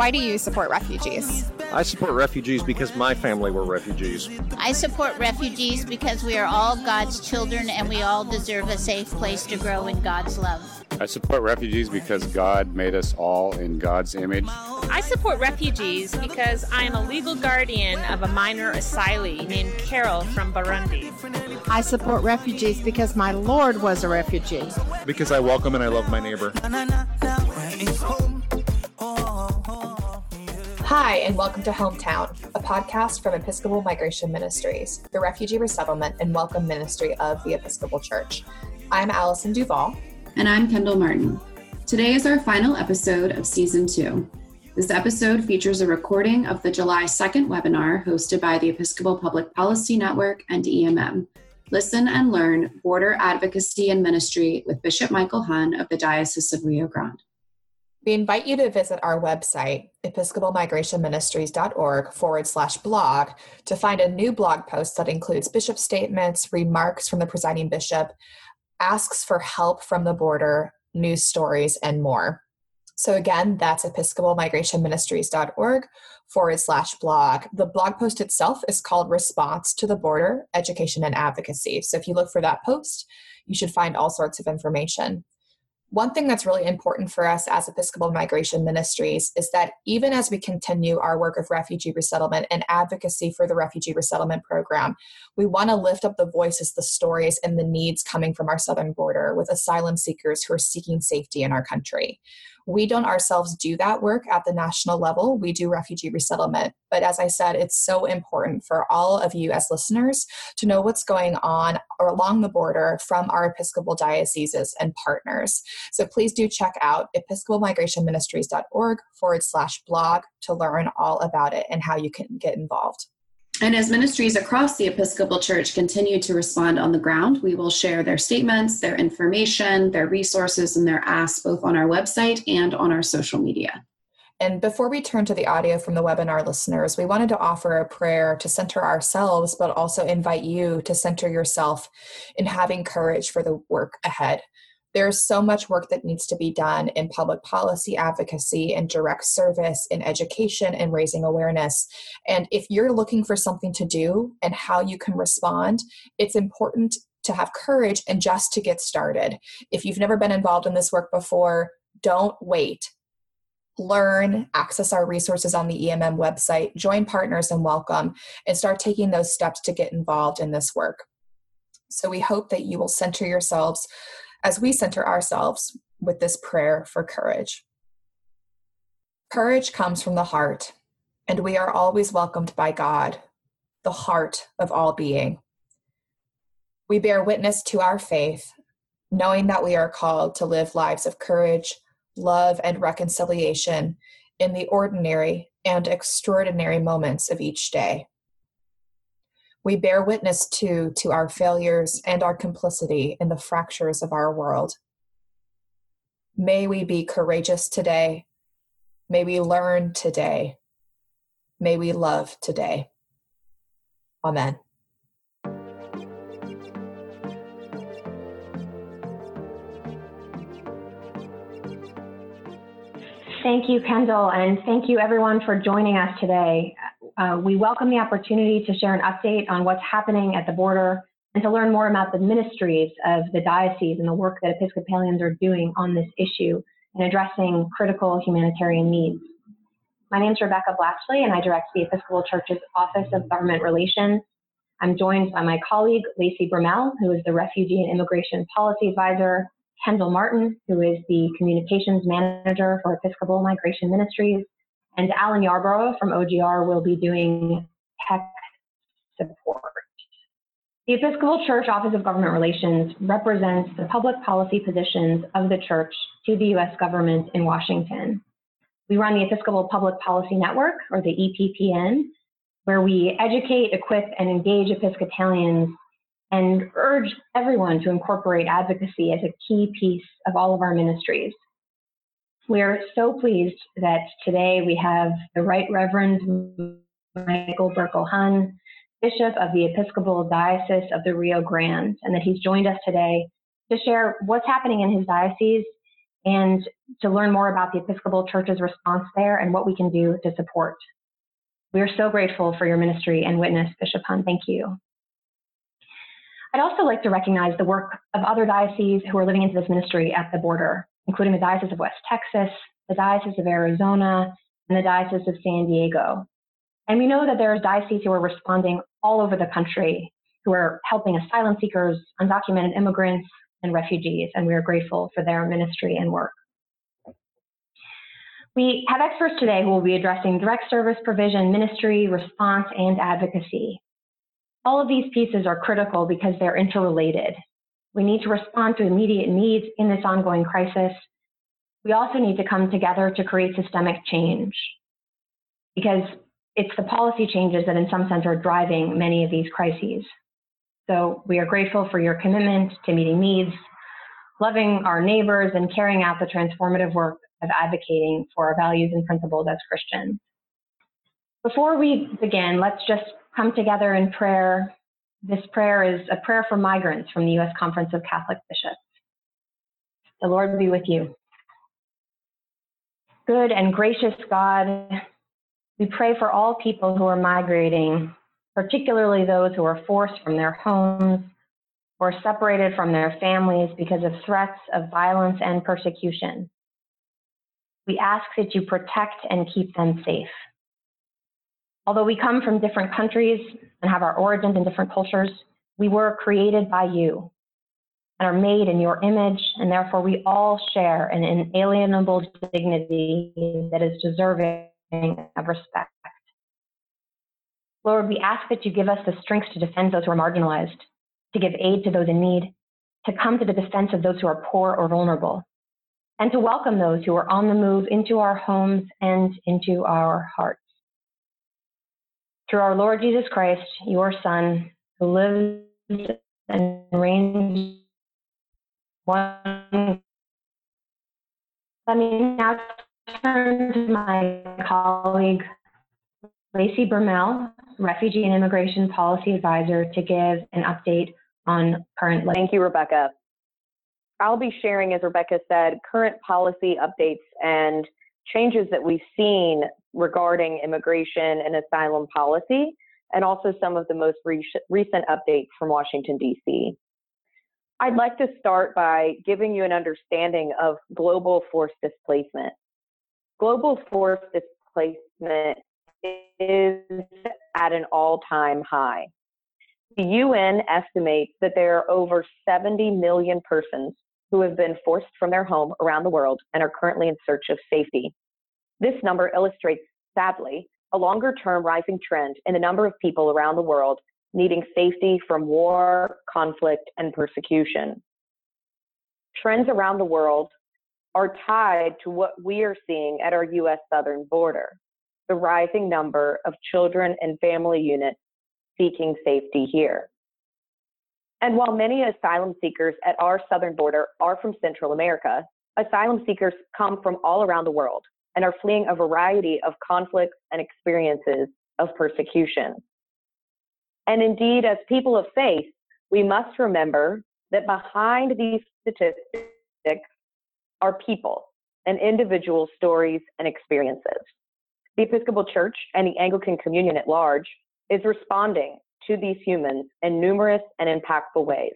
Why do you support refugees? I support refugees because my family were refugees. I support refugees because we are all God's children and we all deserve a safe place to grow in God's love. I support refugees because God made us all in God's image. I support refugees because I am a legal guardian of a minor asylee named Carol from Burundi. I support refugees because my Lord was a refugee. Because I welcome and I love my neighbor. Hi, and welcome to Hometown, a podcast from Episcopal Migration Ministries, the refugee resettlement and welcome ministry of the Episcopal Church. I'm Allison Duvall. And I'm Kendall Martin. Today is our final episode of season two. This episode features a recording of the July 2nd webinar hosted by the Episcopal Public Policy Network and EMM. Listen and learn border advocacy and ministry with Bishop Michael Hunn of the Diocese of Rio Grande. We invite you to visit our website, episcopalmigrationministries.org forward slash blog, to find a new blog post that includes bishop statements, remarks from the presiding bishop, asks for help from the border, news stories, and more. So again, that's episcopalmigrationministries.org forward slash blog. The blog post itself is called Response to the Border, Education and Advocacy. So if you look for that post, you should find all sorts of information one thing that's really important for us as Episcopal Migration Ministries is that even as we continue our work of refugee resettlement and advocacy for the refugee resettlement program, we want to lift up the voices, the stories, and the needs coming from our southern border with asylum seekers who are seeking safety in our country. We don't ourselves do that work at the national level. We do refugee resettlement. But as I said, it's so important for all of you as listeners to know what's going on along the border from our Episcopal dioceses and partners. So please do check out episcopalmigrationministries.org forward slash blog to learn all about it and how you can get involved. And as ministries across the Episcopal Church continue to respond on the ground, we will share their statements, their information, their resources, and their asks both on our website and on our social media. And before we turn to the audio from the webinar listeners, we wanted to offer a prayer to center ourselves, but also invite you to center yourself in having courage for the work ahead. There's so much work that needs to be done in public policy advocacy and direct service, in education and raising awareness. And if you're looking for something to do and how you can respond, it's important to have courage and just to get started. If you've never been involved in this work before, don't wait. Learn, access our resources on the EMM website, join partners and welcome, and start taking those steps to get involved in this work. So we hope that you will center yourselves as we center ourselves with this prayer for courage. Courage comes from the heart, and we are always welcomed by God, the heart of all being. We bear witness to our faith, knowing that we are called to live lives of courage, love, and reconciliation in the ordinary and extraordinary moments of each day we bear witness to to our failures and our complicity in the fractures of our world. May we be courageous today. May we learn today. May we love today. Amen. Thank you, Kendall, and thank you everyone for joining us today. Uh, we welcome the opportunity to share an update on what's happening at the border and to learn more about the ministries of the diocese and the work that Episcopalians are doing on this issue in addressing critical humanitarian needs. My name is Rebecca Blachly, and I direct the Episcopal Church's Office of Government Relations. I'm joined by my colleague, Lacey Broemel, who is the Refugee and Immigration Policy Advisor, Kendall Martin, who is the Communications Manager for Episcopal Migration Ministries, and Alan Yarborough from OGR will be doing tech support. The Episcopal Church Office of Government Relations represents the public policy positions of the church to the U.S. government in Washington. We run the Episcopal Public Policy Network, or the EPPN, where we educate, equip, and engage Episcopalians and urge everyone to incorporate advocacy as a key piece of all of our ministries. We're so pleased that today we have the Right Reverend Michael Buerkel Hunn, Bishop of the Episcopal Diocese of the Rio Grande, and that he's joined us today to share what's happening in his diocese and to learn more about the Episcopal Church's response there and what we can do to support. We are so grateful for your ministry and witness, Bishop Hunn. Thank you. I'd also like to recognize the work of other dioceses who are living into this ministry at the border, including the Diocese of West Texas, the Diocese of Arizona, and the Diocese of San Diego. And we know that there are dioceses who are responding all over the country, who are helping asylum seekers, undocumented immigrants, and refugees, and we are grateful for their ministry and work. We have experts today who will be addressing direct service provision, ministry, response, and advocacy. All of these pieces are critical because they're interrelated. We need to respond to immediate needs in this ongoing crisis. We also need to come together to create systemic change because it's the policy changes that in some sense are driving many of these crises. So we are grateful for your commitment to meeting needs, loving our neighbors, and carrying out the transformative work of advocating for our values and principles as Christians. Before we begin, let's just come together in prayer. This prayer is a prayer for migrants from the U.S. Conference of Catholic Bishops. The Lord be with you. Good and gracious God, we pray for all people who are migrating particularly those who are forced from their homes or separated from their families because of threats of violence and persecution. We ask that you protect and keep them safe. Although we come from different countries and have our origins in different cultures, we were created by you and are made in your image, and therefore we all share an inalienable dignity that is deserving of respect. Lord, we ask that you give us the strength to defend those who are marginalized, to give aid to those in need, to come to the defense of those who are poor or vulnerable, and to welcome those who are on the move into our homes and into our hearts. Through our Lord Jesus Christ, your Son, who lives and reigns one. Let me now turn to my colleague, Lacey Broemel, Refugee and Immigration Policy Advisor, to give an update on current. Thank you, Rebecca. I'll be sharing, as Rebecca said, current policy updates and changes that we've seen regarding immigration and asylum policy, and also some of the most re- recent updates from Washington, D.C. I'd like to start by giving you an understanding of global forced displacement. Global forced displacement is at an all time high. The UN estimates that there are over 70 million persons who have been forced from their home around the world and are currently in search of safety. This number illustrates, sadly, a longer term rising trend in the number of people around the world needing safety from war, conflict, and persecution. Trends around the world are tied to what we are seeing at our US southern border the rising number of children and family units seeking safety here. And while many asylum seekers at our southern border are from Central America, asylum seekers come from all around the world and are fleeing a variety of conflicts and experiences of persecution. And indeed, as people of faith, we must remember that behind these statistics are people and individual stories and experiences. The Episcopal Church and the Anglican Communion at large is responding to these humans in numerous and impactful ways.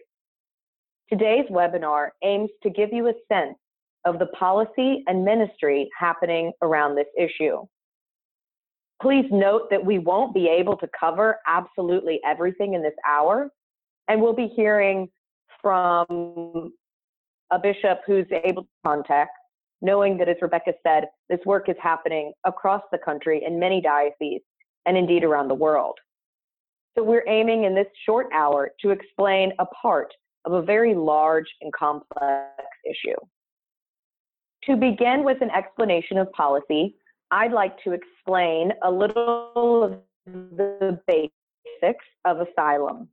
Today's webinar aims to give you a sense of the policy and ministry happening around this issue. Please note that we won't be able to cover absolutely everything in this hour, and we'll be hearing from a bishop who's able to contact knowing that, as Rebecca said, this work is happening across the country in many dioceses and indeed around the world. So we're aiming in this short hour to explain a part of a very large and complex issue. To begin with an explanation of policy, I'd like to explain a little of the basics of asylum.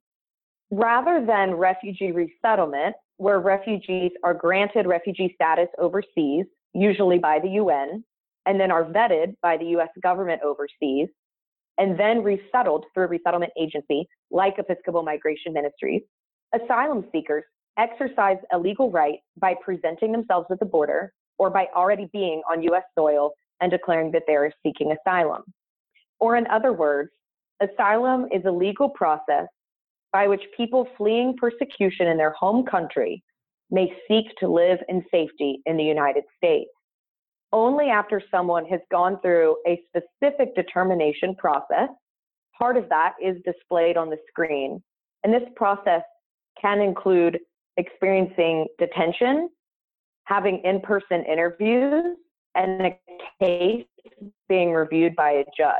Rather than refugee resettlement, where refugees are granted refugee status overseas, usually by the UN, and then are vetted by the US government overseas, and then resettled through a resettlement agency like Episcopal Migration Ministries, asylum seekers exercise a legal right by presenting themselves at the border or by already being on U.S. soil and declaring that they are seeking asylum. Or, in other words, asylum is a legal process by which people fleeing persecution in their home country may seek to live in safety in the United States. Only after someone has gone through a specific determination process, part of that is displayed on the screen. And this process can include experiencing detention, having in person interviews, and a case being reviewed by a judge.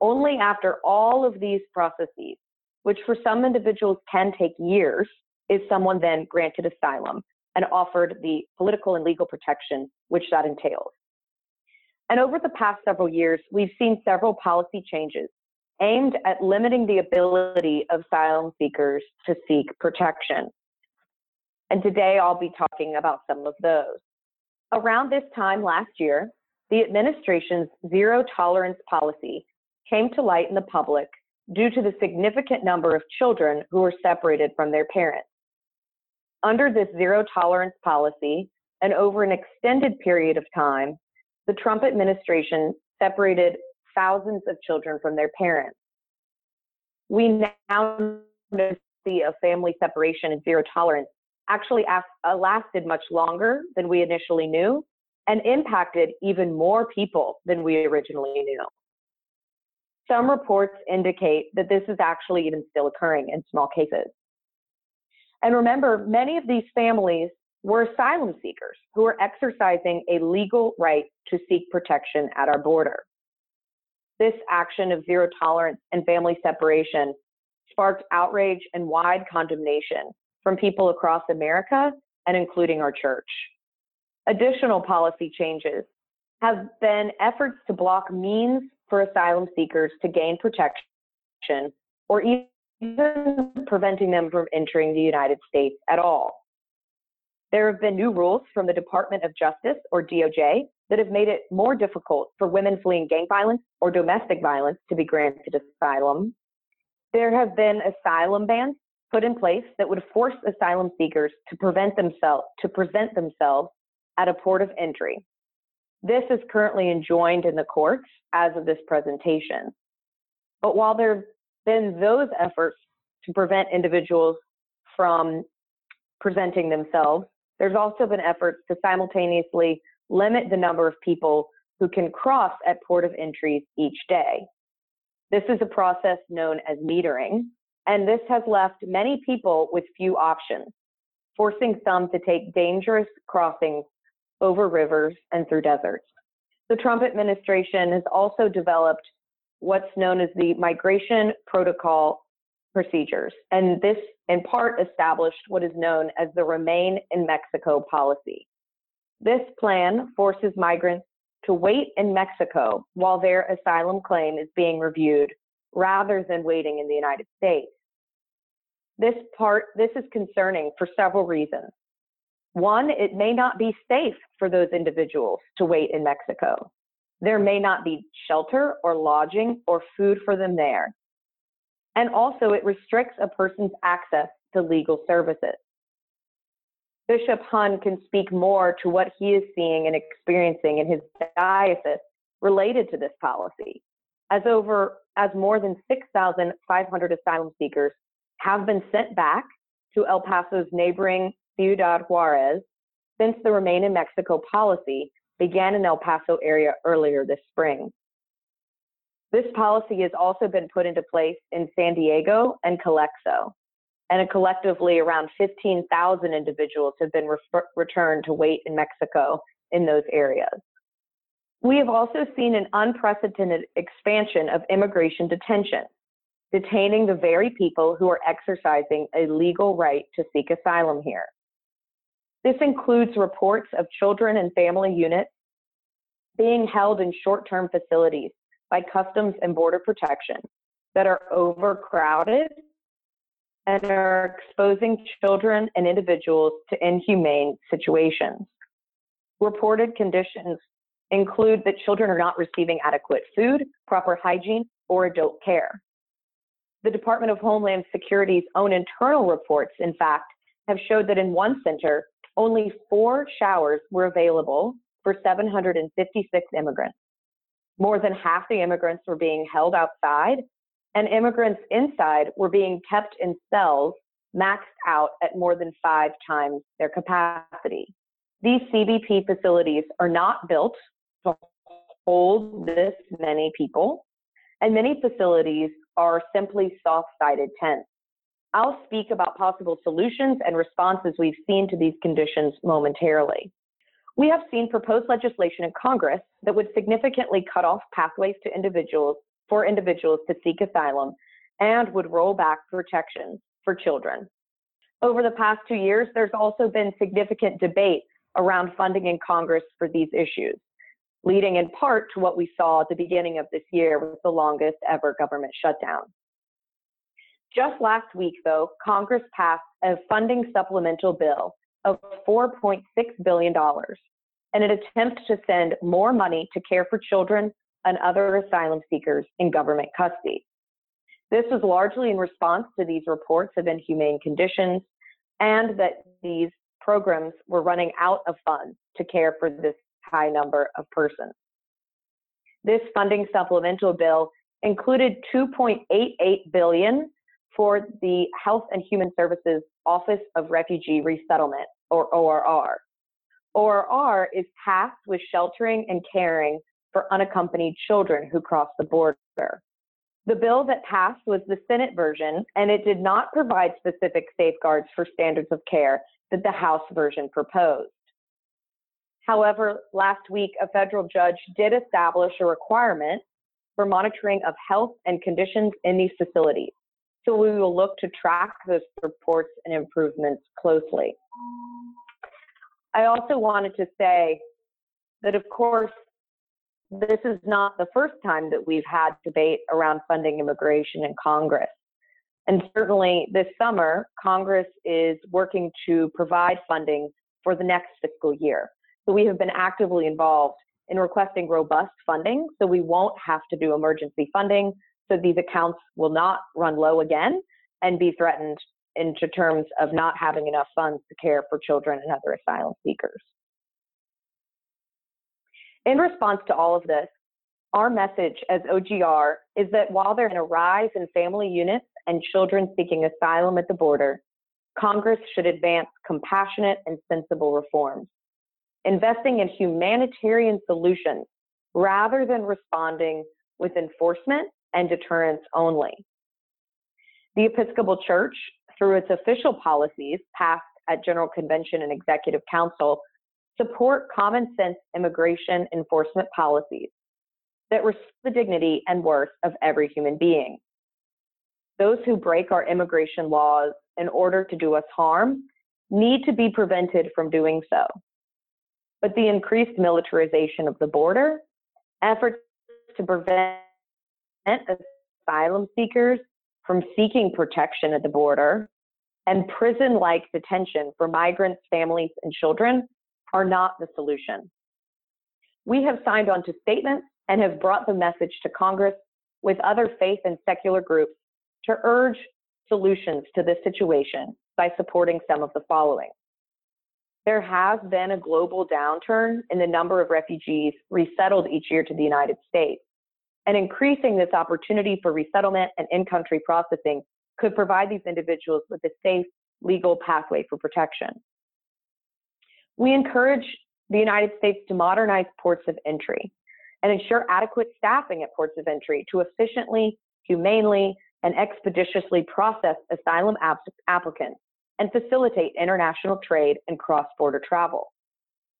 Only after all of these processes, which for some individuals can take years, is someone then granted asylum and offered the political and legal protection which that entails. And over the past several years, we've seen several policy changes aimed at limiting the ability of asylum seekers to seek protection. And today I'll be talking about some of those. Around this time last year, the administration's zero tolerance policy came to light in the public due to the significant number of children who were separated from their parents. Under this zero tolerance policy, and over an extended period of time, the Trump administration separated thousands of children from their parents. We now see a family separation and zero tolerance actually uh, lasted much longer than we initially knew and impacted even more people than we originally knew. Some reports indicate that this is actually even still occurring in small cases. And remember, many of these families were asylum seekers who were exercising a legal right to seek protection at our border. This action of zero tolerance and family separation sparked outrage and wide condemnation from people across America and including our church. Additional policy changes have been efforts to block means for asylum seekers to gain protection or even preventing them from entering the United States at all. There have been new rules from the Department of Justice, or DOJ, that have made it more difficult for women fleeing gang violence or domestic violence to be granted asylum. There have been asylum bans put in place that would force asylum seekers to prevent themselves to present themselves at a port of entry. This is currently enjoined in the courts as of this presentation. But while there have been those efforts to prevent individuals from presenting themselves, there's also been efforts to simultaneously limit the number of people who can cross at port of entries each day. This is a process known as metering, and this has left many people with few options, forcing some to take dangerous crossings over rivers and through deserts. The Trump administration has also developed what's known as the Migration Protocol procedures. And this, in part, established what is known as the Remain in Mexico policy. This plan forces migrants to wait in Mexico while their asylum claim is being reviewed rather than waiting in the United States. This part, this is concerning for several reasons. One, it may not be safe for those individuals to wait in Mexico. There may not be shelter or lodging or food for them there. And also, it restricts a person's access to legal services. Bishop Hunn can speak more to what he is seeing and experiencing in his diocese related to this policy, as over as more than 6,500 asylum seekers have been sent back to El Paso's neighboring Ciudad Juarez since the Remain in Mexico policy began in El Paso area earlier this spring. This policy has also been put into place in San Diego and Calexico, and collectively around 15,000 individuals have been re- returned to wait in Mexico in those areas. We have also seen an unprecedented expansion of immigration detention, detaining the very people who are exercising a legal right to seek asylum here. This includes reports of children and family units being held in short term facilities by Customs and Border Protection that are overcrowded and are exposing children and individuals to inhumane situations. Reported conditions include that children are not receiving adequate food, proper hygiene, or adult care. The Department of Homeland Security's own internal reports, in fact, have showed that in one center, only four showers were available for 756 immigrants. More than half the immigrants were being held outside, and immigrants inside were being kept in cells maxed out at more than five times their capacity. These CBP facilities are not built to hold this many people, and many facilities are simply soft sided tents. I'll speak about possible solutions and responses we've seen to these conditions momentarily. We have seen proposed legislation in Congress that would significantly cut off pathways to individuals for individuals to seek asylum and would roll back protections for children. Over the past two years, there's also been significant debate around funding in Congress for these issues, leading in part to what we saw at the beginning of this year with the longest ever government shutdown. Just last week, though, Congress passed a funding supplemental bill of $4.6 billion in an attempt to send more money to care for children and other asylum seekers in government custody. This was largely in response to these reports of inhumane conditions and that these programs were running out of funds to care for this high number of persons. This funding supplemental bill included 2.88 billion for the Health and Human Services Office of Refugee Resettlement or ORR. ORR is tasked with sheltering and caring for unaccompanied children who cross the border. The bill that passed was the Senate version, and it did not provide specific safeguards for standards of care that the House version proposed. However, last week, a federal judge did establish a requirement for monitoring of health and conditions in these facilities. So we will look to track those reports and improvements closely. I also wanted to say that, of course, this is not the first time that we've had debate around funding immigration in Congress. And certainly this summer, Congress is working to provide funding for the next fiscal year. So we have been actively involved in requesting robust funding so we won't have to do emergency funding so these accounts will not run low again and be threatened into terms of not having enough funds to care for children and other asylum seekers. In response to all of this, our message as OGR is that while there's a rise in family units and children seeking asylum at the border, Congress should advance compassionate and sensible reforms, investing in humanitarian solutions rather than responding with enforcement and deterrence only. The Episcopal Church, through its official policies passed at General Convention and Executive Council, support common sense immigration enforcement policies that respect the dignity and worth of every human being. Those who break our immigration laws in order to do us harm need to be prevented from doing so. But the increased militarization of the border, efforts to prevent asylum seekers from seeking protection at the border, and prison like detention for migrants, families, and children are not the solution. We have signed on to statements and have brought the message to Congress with other faith and secular groups to urge solutions to this situation by supporting some of the following. There has been a global downturn in the number of refugees resettled each year to the United States, and increasing this opportunity for resettlement and in country processing could provide these individuals with a safe legal pathway for protection. We encourage the United States to modernize ports of entry and ensure adequate staffing at ports of entry to efficiently, humanely, and expeditiously process asylum applicants and facilitate international trade and cross border travel.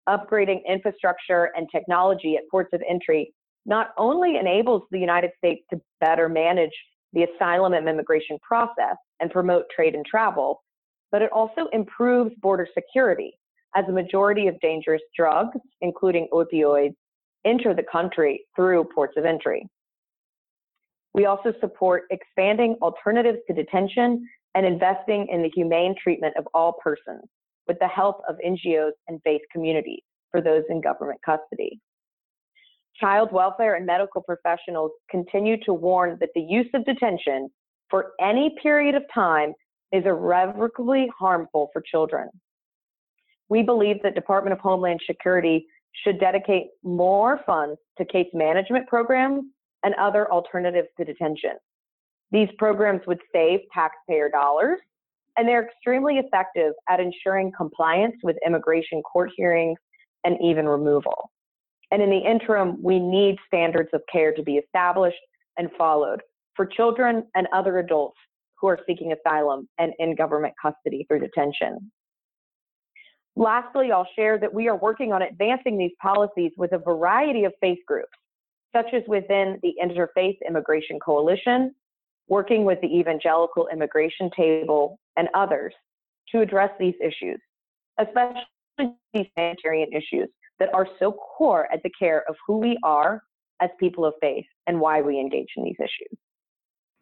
Upgrading infrastructure and technology at ports of entry not only enables the United States to better manage the asylum and immigration process and promote trade and travel, but it also improves border security as a majority of dangerous drugs, including opioids, enter the country through ports of entry. We also support expanding alternatives to detention and investing in the humane treatment of all persons with the help of NGOs and faith communities for those in government custody. child welfare and medical professionals continue to warn that the use of detention for any period of time is irrevocably harmful for children. We believe that Department of Homeland Security should dedicate more funds to case management programs and other alternatives to detention. These programs would save taxpayer dollars, and they're extremely effective at ensuring compliance with immigration court hearings and even removal. And in the interim, we need standards of care to be established and followed for children and other adults who are seeking asylum and in government custody through detention. Lastly, I'll share that we are working on advancing these policies with a variety of faith groups, such as within the Interfaith Immigration Coalition, working with the Evangelical Immigration Table, and others to address these issues, especially these humanitarian issues that are so core at the care of who we are as people of faith and why we engage in these issues.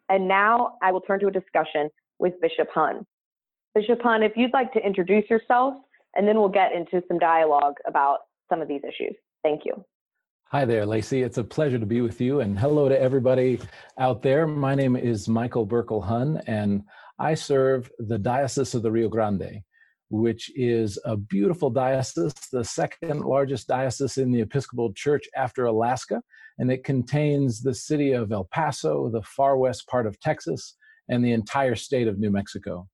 And now I will turn to a discussion with Bishop Hunn. Bishop Hunn, if you'd like to introduce yourself, and then we'll get into some dialogue about some of these issues. Thank you. Hi there, Lacey. It's a pleasure to be with you, and hello to everybody out there. My name is Michael Buerkel Hunn, and I serve the Diocese of the Rio Grande which is a beautiful diocese, the second largest diocese in the Episcopal Church after Alaska. And it contains the city of El Paso, the far west part of Texas, and the entire state of New Mexico.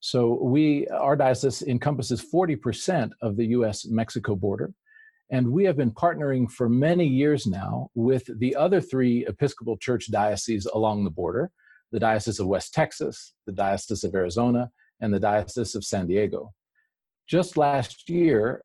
So we, our diocese encompasses 40% of the US Mexico border. And we have been partnering for many years now with the other three Episcopal Church dioceses along the border the Diocese of West Texas, the Diocese of Arizona, and the Diocese of San Diego. Just last year,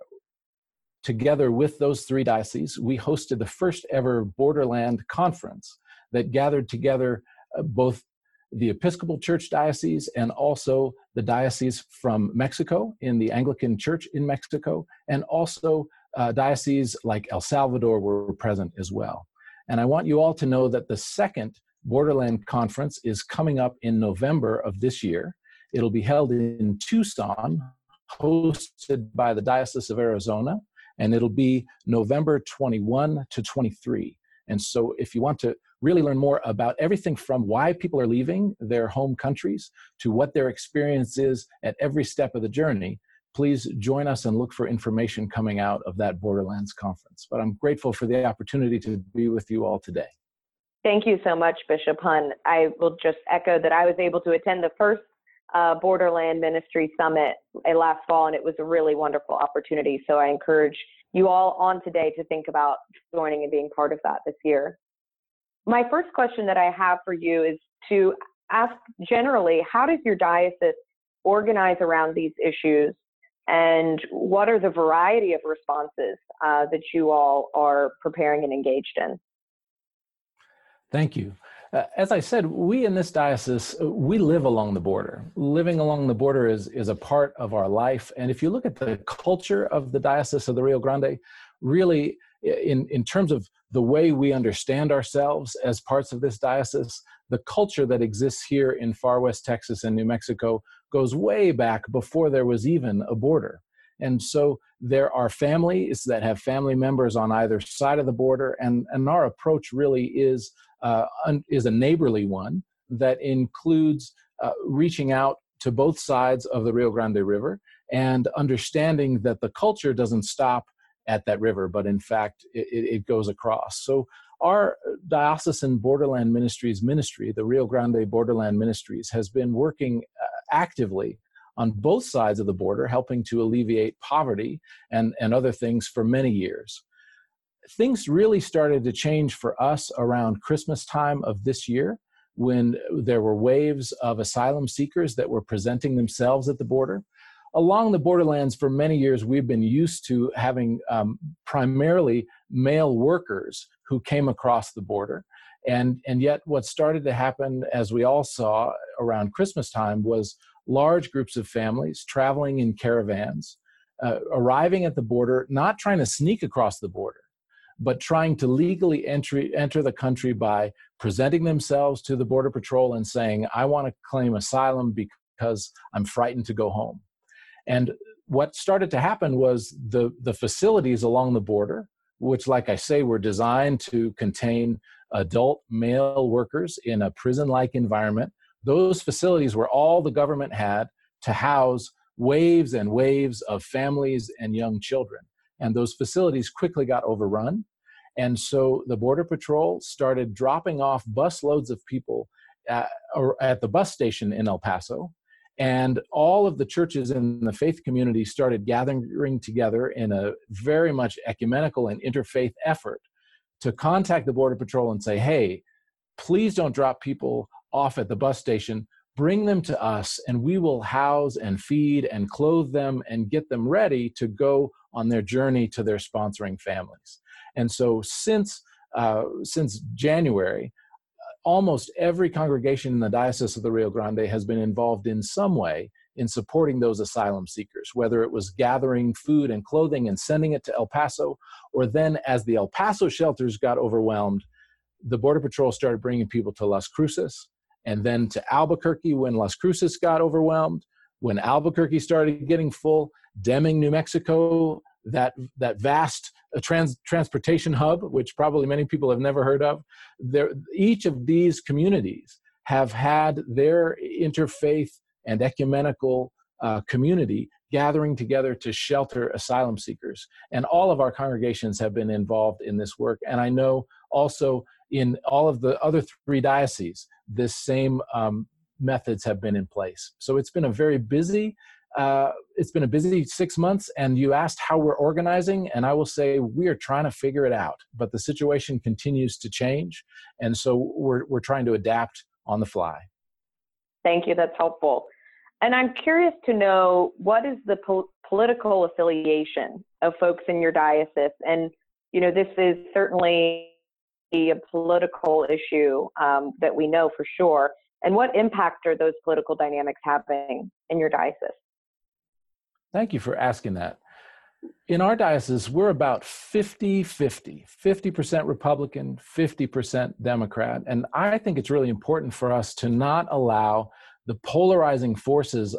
together with those three dioceses, we hosted the first ever Borderland conference that gathered together uh, both the Episcopal Church Diocese and also the diocese from Mexico in the Anglican Church in Mexico, and also uh, dioceses like El Salvador were present as well. And I want you all to know that the second Borderland Conference is coming up in November of this year. It'll be held in Tucson, hosted by the Diocese of Arizona, and it'll be November 21 to 23. And so, if you want to really learn more about everything from why people are leaving their home countries to what their experience is at every step of the journey, please join us and look for information coming out of that Borderlands conference. But I'm grateful for the opportunity to be with you all today. Thank you so much, Bishop Hunn. I will just echo that I was able to attend the first uh, Borderland Ministry Summit uh, last fall, and it was a really wonderful opportunity. So I encourage you all on today to think about joining and being part of that this year. My first question that I have for you is to ask generally how does your diocese organize around these issues, and what are the variety of responses uh, that you all are preparing and engaged in? Thank you. Uh, as I said, we in this diocese, uh, we live along the border. Living along the border is, is a part of our life. And if you look at the culture of the Diocese of the Rio Grande, really, in, in terms of the way we understand ourselves as parts of this diocese, the culture that exists here in far west Texas and New Mexico goes way back before there was even a border. And so there are families that have family members on either side of the border, and, and our approach really is uh, is a neighborly one that includes uh, reaching out to both sides of the Rio Grande River and understanding that the culture doesn't stop at that river, but in fact it, it goes across. So our diocesan borderland ministries ministry, the Rio Grande Borderland Ministries, has been working uh, actively on both sides of the border, helping to alleviate poverty and, and other things for many years things really started to change for us around Christmas time of this year when there were waves of asylum seekers that were presenting themselves at the border. Along the borderlands, for many years, we've been used to having um, primarily male workers who came across the border. And, and yet, what started to happen, as we all saw around Christmas time, was large groups of families traveling in caravans, uh, arriving at the border, not trying to sneak across the border, but trying to legally entry, enter the country by presenting themselves to the Border Patrol and saying, I want to claim asylum because I'm frightened to go home. And what started to happen was the, the facilities along the border which, like I say, were designed to contain adult male workers in a prison like environment. Those facilities were all the government had to house waves and waves of families and young children. And those facilities quickly got overrun. And so the Border Patrol started dropping off bus loads of people at, at the bus station in El Paso. And all of the churches in the faith community started gathering together in a very much ecumenical and interfaith effort to contact the Border Patrol and say, hey, please don't drop people off at the bus station. Bring them to us, and we will house and feed and clothe them and get them ready to go on their journey to their sponsoring families. And so, since uh, since January, almost every congregation in the Diocese of the Rio Grande has been involved in some way in supporting those asylum seekers, whether it was gathering food and clothing and sending it to El Paso, or then as the El Paso shelters got overwhelmed, the Border Patrol started bringing people to Las Cruces and then to Albuquerque when Las Cruces got overwhelmed. When Albuquerque started getting full, Deming, New Mexico, that that vast uh, trans, transportation hub, which probably many people have never heard of, there each of these communities have had their interfaith and ecumenical uh, community gathering together to shelter asylum seekers. And all of our congregations have been involved in this work. And I know also in all of the other three dioceses, this same um, methods have been in place. So it's been a very busy uh, it's been a busy six months, and you asked how we're organizing, and I will say we are trying to figure it out. But the situation continues to change, and so we're we're trying to adapt on the fly. Thank you. That's helpful. And I'm curious to know what is the po- political affiliation of folks in your diocese, and you know this is certainly a political issue um, that we know for sure. And what impact are those political dynamics having in your diocese? Thank you for asking that. In our diocese, we're about 50 50, 50% Republican, 50% Democrat. And I think it's really important for us to not allow the polarizing forces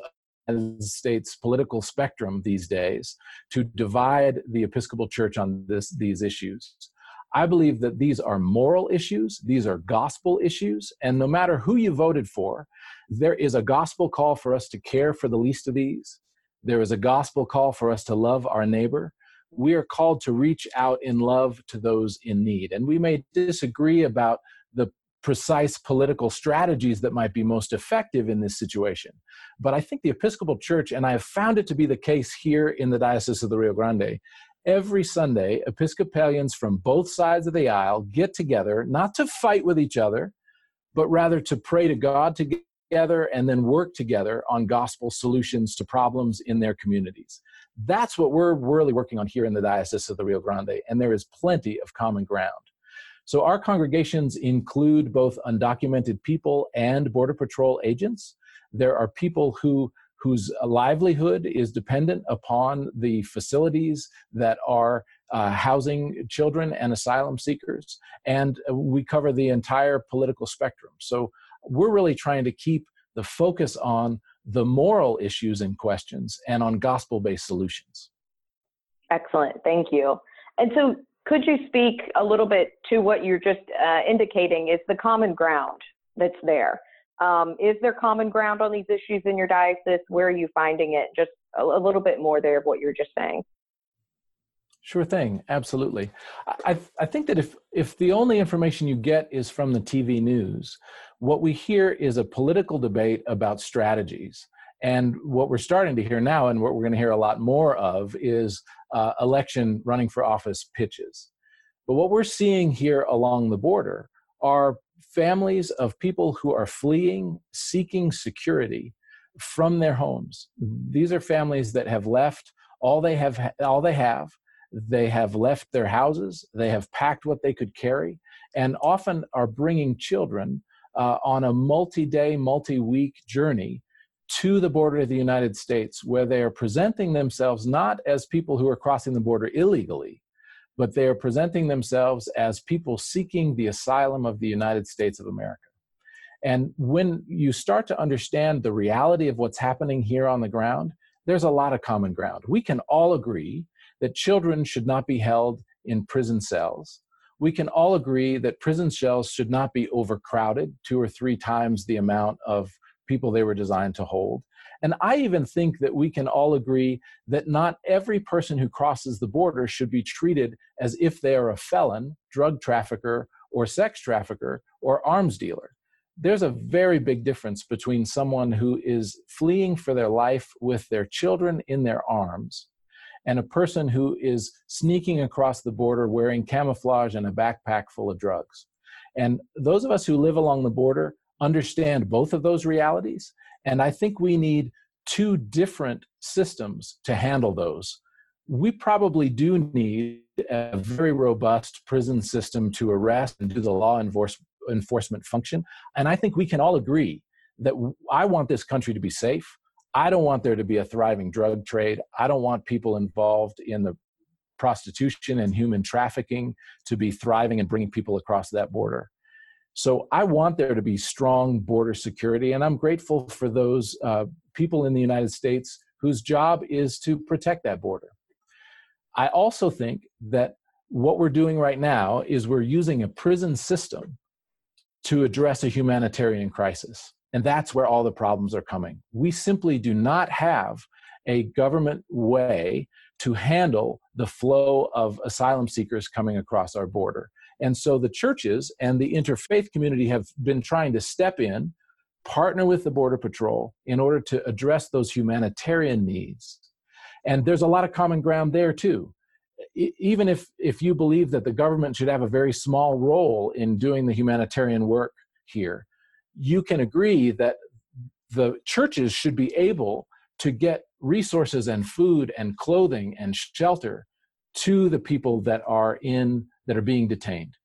of the state's political spectrum these days to divide the Episcopal Church on this, these issues. I believe that these are moral issues, these are gospel issues, and no matter who you voted for, there is a gospel call for us to care for the least of these. There is a gospel call for us to love our neighbor. We are called to reach out in love to those in need. And we may disagree about the precise political strategies that might be most effective in this situation. But I think the Episcopal Church, and I have found it to be the case here in the Diocese of the Rio Grande, every Sunday, Episcopalians from both sides of the aisle get together, not to fight with each other, but rather to pray to God together and then work together on gospel solutions to problems in their communities. That's what we're really working on here in the Diocese of the Rio Grande, and there is plenty of common ground. So, our congregations include both undocumented people and Border Patrol agents. There are people who whose livelihood is dependent upon the facilities that are uh, housing children and asylum seekers. And we cover the entire political spectrum. So we're really trying to keep the focus on the moral issues and questions and on gospel based solutions. Excellent. Thank you. And so, could you speak a little bit to what you're just uh, indicating is the common ground that's there? Um, is there common ground on these issues in your diocese? Where are you finding it? Just a, a little bit more there of what you're just saying. Sure thing, absolutely. I, I think that if, if the only information you get is from the TV news, what we hear is a political debate about strategies. And what we're starting to hear now, and what we're going to hear a lot more of, is uh, election running for office pitches. But what we're seeing here along the border are families of people who are fleeing, seeking security from their homes. These are families that have left all they have, all they have they have left their houses, they have packed what they could carry, and often are bringing children uh, on a multi day, multi week journey to the border of the United States, where they are presenting themselves not as people who are crossing the border illegally, but they are presenting themselves as people seeking the asylum of the United States of America. And when you start to understand the reality of what's happening here on the ground, there's a lot of common ground. We can all agree that children should not be held in prison cells. We can all agree that prison cells should not be overcrowded, two or three times the amount of people they were designed to hold. And I even think that we can all agree that not every person who crosses the border should be treated as if they are a felon, drug trafficker, or sex trafficker, or arms dealer. There's a very big difference between someone who is fleeing for their life with their children in their arms and a person who is sneaking across the border wearing camouflage and a backpack full of drugs. And those of us who live along the border understand both of those realities. And I think we need two different systems to handle those. We probably do need a very robust prison system to arrest and do the law enforce, enforcement function. And I think we can all agree that I want this country to be safe. I don't want there to be a thriving drug trade. I don't want people involved in the prostitution and human trafficking to be thriving and bringing people across that border. So I want there to be strong border security, and I'm grateful for those uh, people in the United States whose job is to protect that border. I also think that what we're doing right now is we're using a prison system to address a humanitarian crisis. And that's where all the problems are coming. We simply do not have a government way to handle the flow of asylum seekers coming across our border. And so the churches and the interfaith community have been trying to step in, partner with the Border Patrol in order to address those humanitarian needs. And there's a lot of common ground there too. Even if, if you believe that the government should have a very small role in doing the humanitarian work here, you can agree that the churches should be able to get resources and food and clothing and shelter to the people that are in that are being detained.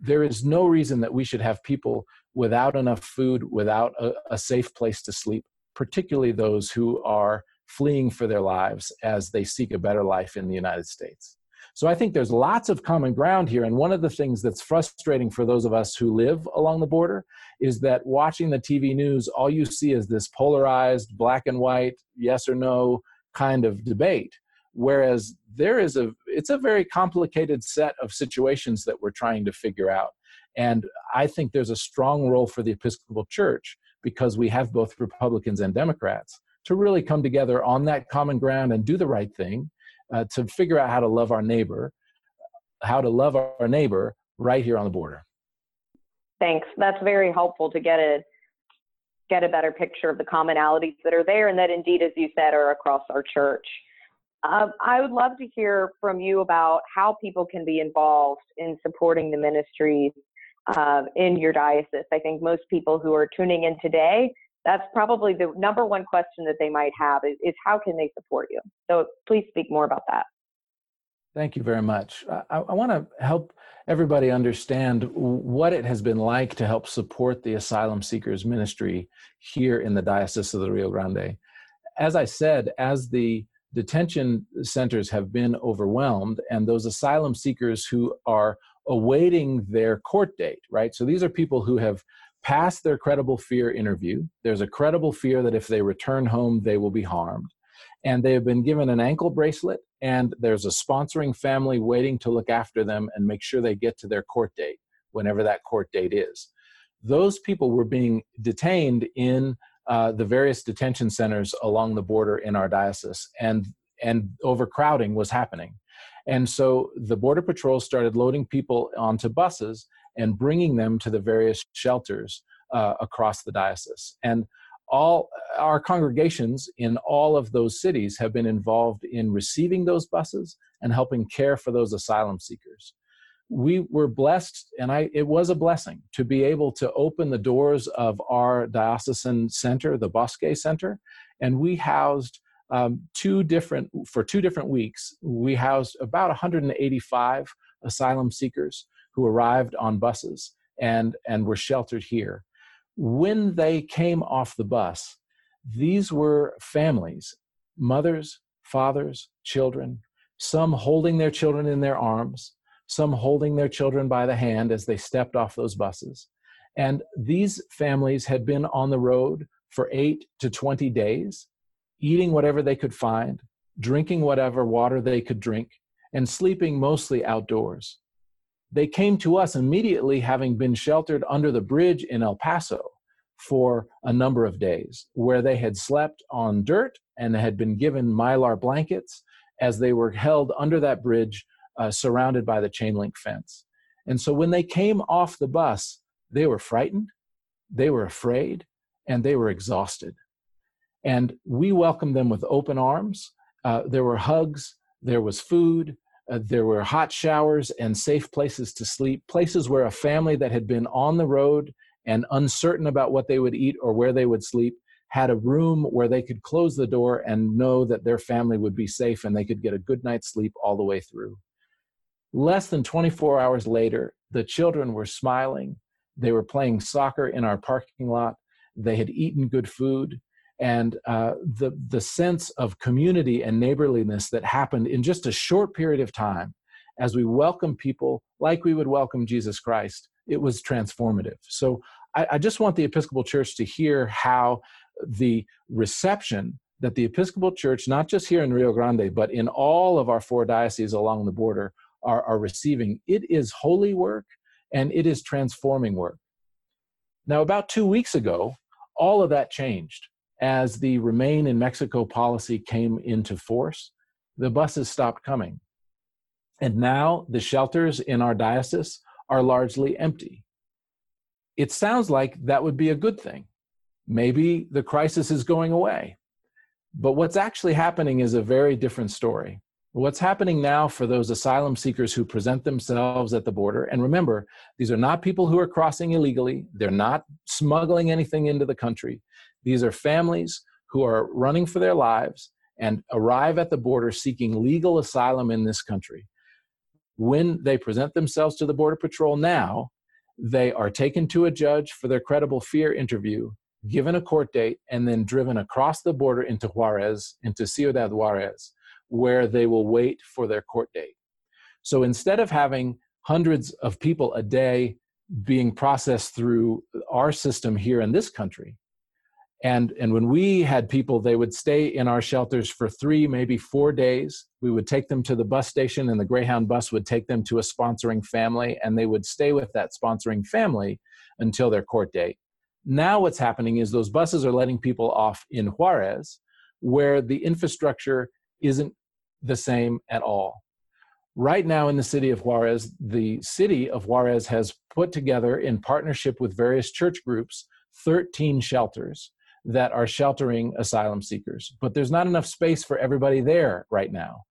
There is no reason that we should have people without enough food, without a, a safe place to sleep, particularly those who are fleeing for their lives as they seek a better life in the United States. So I think there's lots of common ground here. And one of the things that's frustrating for those of us who live along the border is that watching the TV news, all you see is this polarized black and white, yes or no kind of debate whereas there is a it's a very complicated set of situations that we're trying to figure out and i think there's a strong role for the episcopal church because we have both republicans and democrats to really come together on that common ground and do the right thing uh, to figure out how to love our neighbor how to love our neighbor right here on the border. Thanks. That's very helpful to get a get a better picture of the commonalities that are there and that indeed as you said are across our church. Um, I would love to hear from you about how people can be involved in supporting the ministries uh, in your diocese. I think most people who are tuning in today, that's probably the number one question that they might have is, is how can they support you? So please speak more about that. Thank you very much. I, I want to help everybody understand what it has been like to help support the asylum seekers ministry here in the Diocese of the Rio Grande. As I said, as the detention centers have been overwhelmed, and those asylum seekers who are awaiting their court date, right? So these are people who have passed their credible fear interview. There's a credible fear that if they return home, they will be harmed. And they have been given an ankle bracelet, and there's a sponsoring family waiting to look after them and make sure they get to their court date, whenever that court date is. Those people were being detained in uh, the various detention centers along the border in our diocese, and and overcrowding was happening. And so the Border Patrol started loading people onto buses and bringing them to the various shelters uh, across the diocese. And all our congregations in all of those cities have been involved in receiving those buses and helping care for those asylum seekers we were blessed and i it was a blessing to be able to open the doors of our diocesan center the bosque center and we housed um, two different for two different weeks we housed about 185 asylum seekers who arrived on buses and and were sheltered here when they came off the bus these were families mothers fathers children some holding their children in their arms some holding their children by the hand as they stepped off those buses. And these families had been on the road for eight to 20 days, eating whatever they could find, drinking whatever water they could drink, and sleeping mostly outdoors. They came to us immediately having been sheltered under the bridge in El Paso for a number of days, where they had slept on dirt and had been given mylar blankets as they were held under that bridge, uh, surrounded by the chain link fence. And so when they came off the bus, they were frightened, they were afraid, and they were exhausted. And we welcomed them with open arms. Uh, there were hugs, there was food, uh, there were hot showers and safe places to sleep, places where a family that had been on the road and uncertain about what they would eat or where they would sleep had a room where they could close the door and know that their family would be safe and they could get a good night's sleep all the way through. Less than 24 hours later, the children were smiling. They were playing soccer in our parking lot. They had eaten good food. And uh, the, the sense of community and neighborliness that happened in just a short period of time as we welcome people like we would welcome Jesus Christ, it was transformative. So I, I just want the Episcopal Church to hear how the reception that the Episcopal Church, not just here in Rio Grande, but in all of our four dioceses along the border, are, are receiving. It is holy work and it is transforming work. Now, about two weeks ago, all of that changed as the Remain in Mexico policy came into force. The buses stopped coming. And now the shelters in our diocese are largely empty. It sounds like that would be a good thing. Maybe the crisis is going away. But what's actually happening is a very different story. What's happening now for those asylum seekers who present themselves at the border, and remember, these are not people who are crossing illegally, they're not smuggling anything into the country. These are families who are running for their lives and arrive at the border seeking legal asylum in this country. When they present themselves to the Border Patrol now, they are taken to a judge for their credible fear interview, given a court date, and then driven across the border into Juarez, into Ciudad Juarez where they will wait for their court date. So instead of having hundreds of people a day being processed through our system here in this country, and, and when we had people, they would stay in our shelters for three, maybe four days. We would take them to the bus station, and the Greyhound bus would take them to a sponsoring family, and they would stay with that sponsoring family until their court date. Now, what's happening is those buses are letting people off in Juarez, where the infrastructure isn't the same at all. Right now, in the city of Juarez, the city of Juarez has put together, in partnership with various church groups, 13 shelters that are sheltering asylum seekers. But there's not enough space for everybody there right now.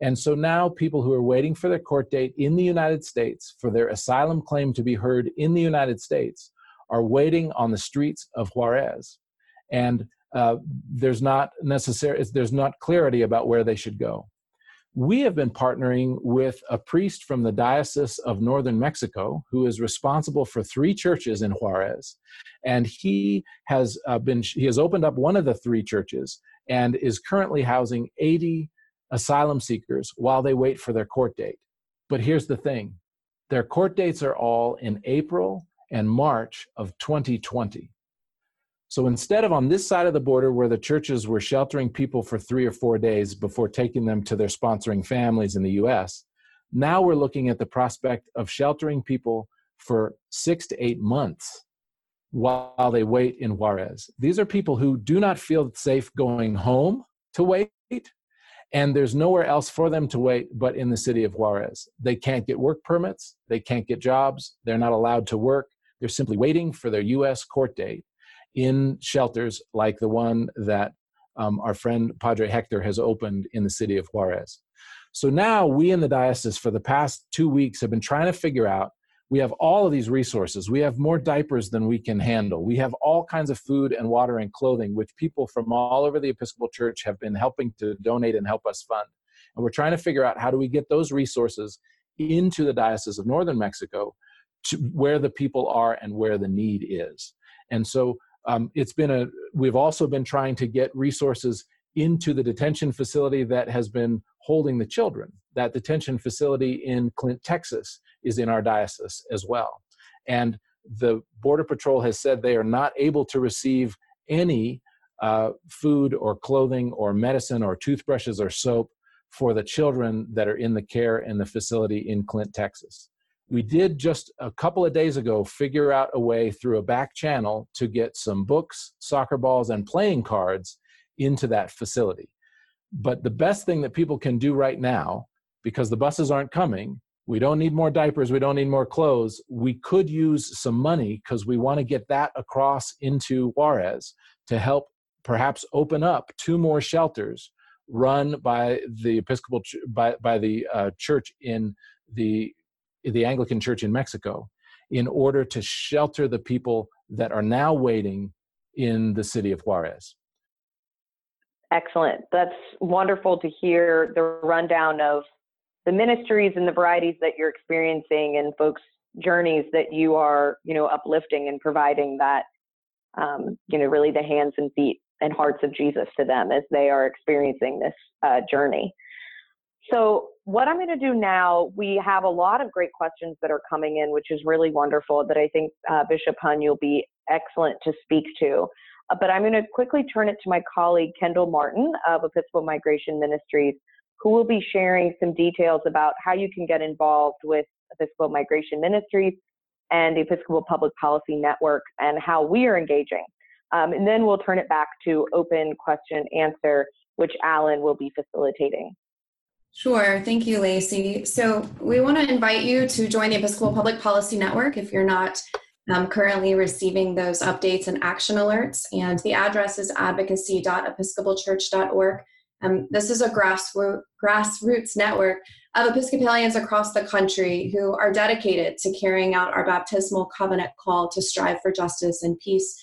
And so now people who are waiting for their court date in the United States for their asylum claim to be heard in the United States are waiting on the streets of Juarez. And uh, there's not necessary there's not clarity about where they should go we have been partnering with a priest from the Diocese of Northern Mexico who is responsible for three churches in Juarez. And he has uh, been, he has opened up one of the three churches and is currently housing 80 asylum seekers while they wait for their court date. But here's the thing their court dates are all in April and March of 2020. So instead of on this side of the border where the churches were sheltering people for three or four days before taking them to their sponsoring families in the US, now we're looking at the prospect of sheltering people for six to eight months while they wait in Juarez. These are people who do not feel safe going home to wait, and there's nowhere else for them to wait but in the city of Juarez. They can't get work permits, they can't get jobs, they're not allowed to work, they're simply waiting for their US court date in shelters like the one that um, our friend Padre Hector has opened in the city of Juarez. So now we in the diocese for the past two weeks have been trying to figure out we have all of these resources. We have more diapers than we can handle. We have all kinds of food and water and clothing, which people from all over the Episcopal Church have been helping to donate and help us fund. And we're trying to figure out how do we get those resources into the Diocese of Northern Mexico to where the people are and where the need is. And so um, it's been a we've also been trying to get resources into the detention facility that has been holding the children that detention facility in clint texas is in our diocese as well and the border patrol has said they are not able to receive any uh, food or clothing or medicine or toothbrushes or soap for the children that are in the care in the facility in Clint, Texas. We did just a couple of days ago figure out a way through a back channel to get some books, soccer balls, and playing cards into that facility. But the best thing that people can do right now, because the buses aren't coming, we don't need more diapers, we don't need more clothes. We could use some money because we want to get that across into Juarez to help perhaps open up two more shelters run by the Episcopal by by the uh, church in the the Anglican Church in Mexico, in order to shelter the people that are now waiting in the city of Juarez. Excellent. That's wonderful to hear the rundown of the ministries and the varieties that you're experiencing and folks' journeys that you are, you know, uplifting and providing that, um, you know, really the hands and feet and hearts of Jesus to them as they are experiencing this uh, journey. So, what I'm going to do now, we have a lot of great questions that are coming in, which is really wonderful that I think uh, Bishop Hunn, you'll be excellent to speak to. Uh, but I'm going to quickly turn it to my colleague, Kendall Martin of Episcopal Migration Ministries, who will be sharing some details about how you can get involved with Episcopal Migration Ministries and the Episcopal Public Policy Network and how we are engaging um, and then we'll turn it back to open question answer, which Alan will be facilitating. Sure. Thank you, Lacey. So we want to invite you to join the Episcopal Public Policy Network if you're not um, currently receiving those updates and action alerts. And the address is advocacy.episcopalchurch.org. Um, this is a grassroots grassroots network of Episcopalians across the country who are dedicated to carrying out our baptismal covenant call to strive for justice and peace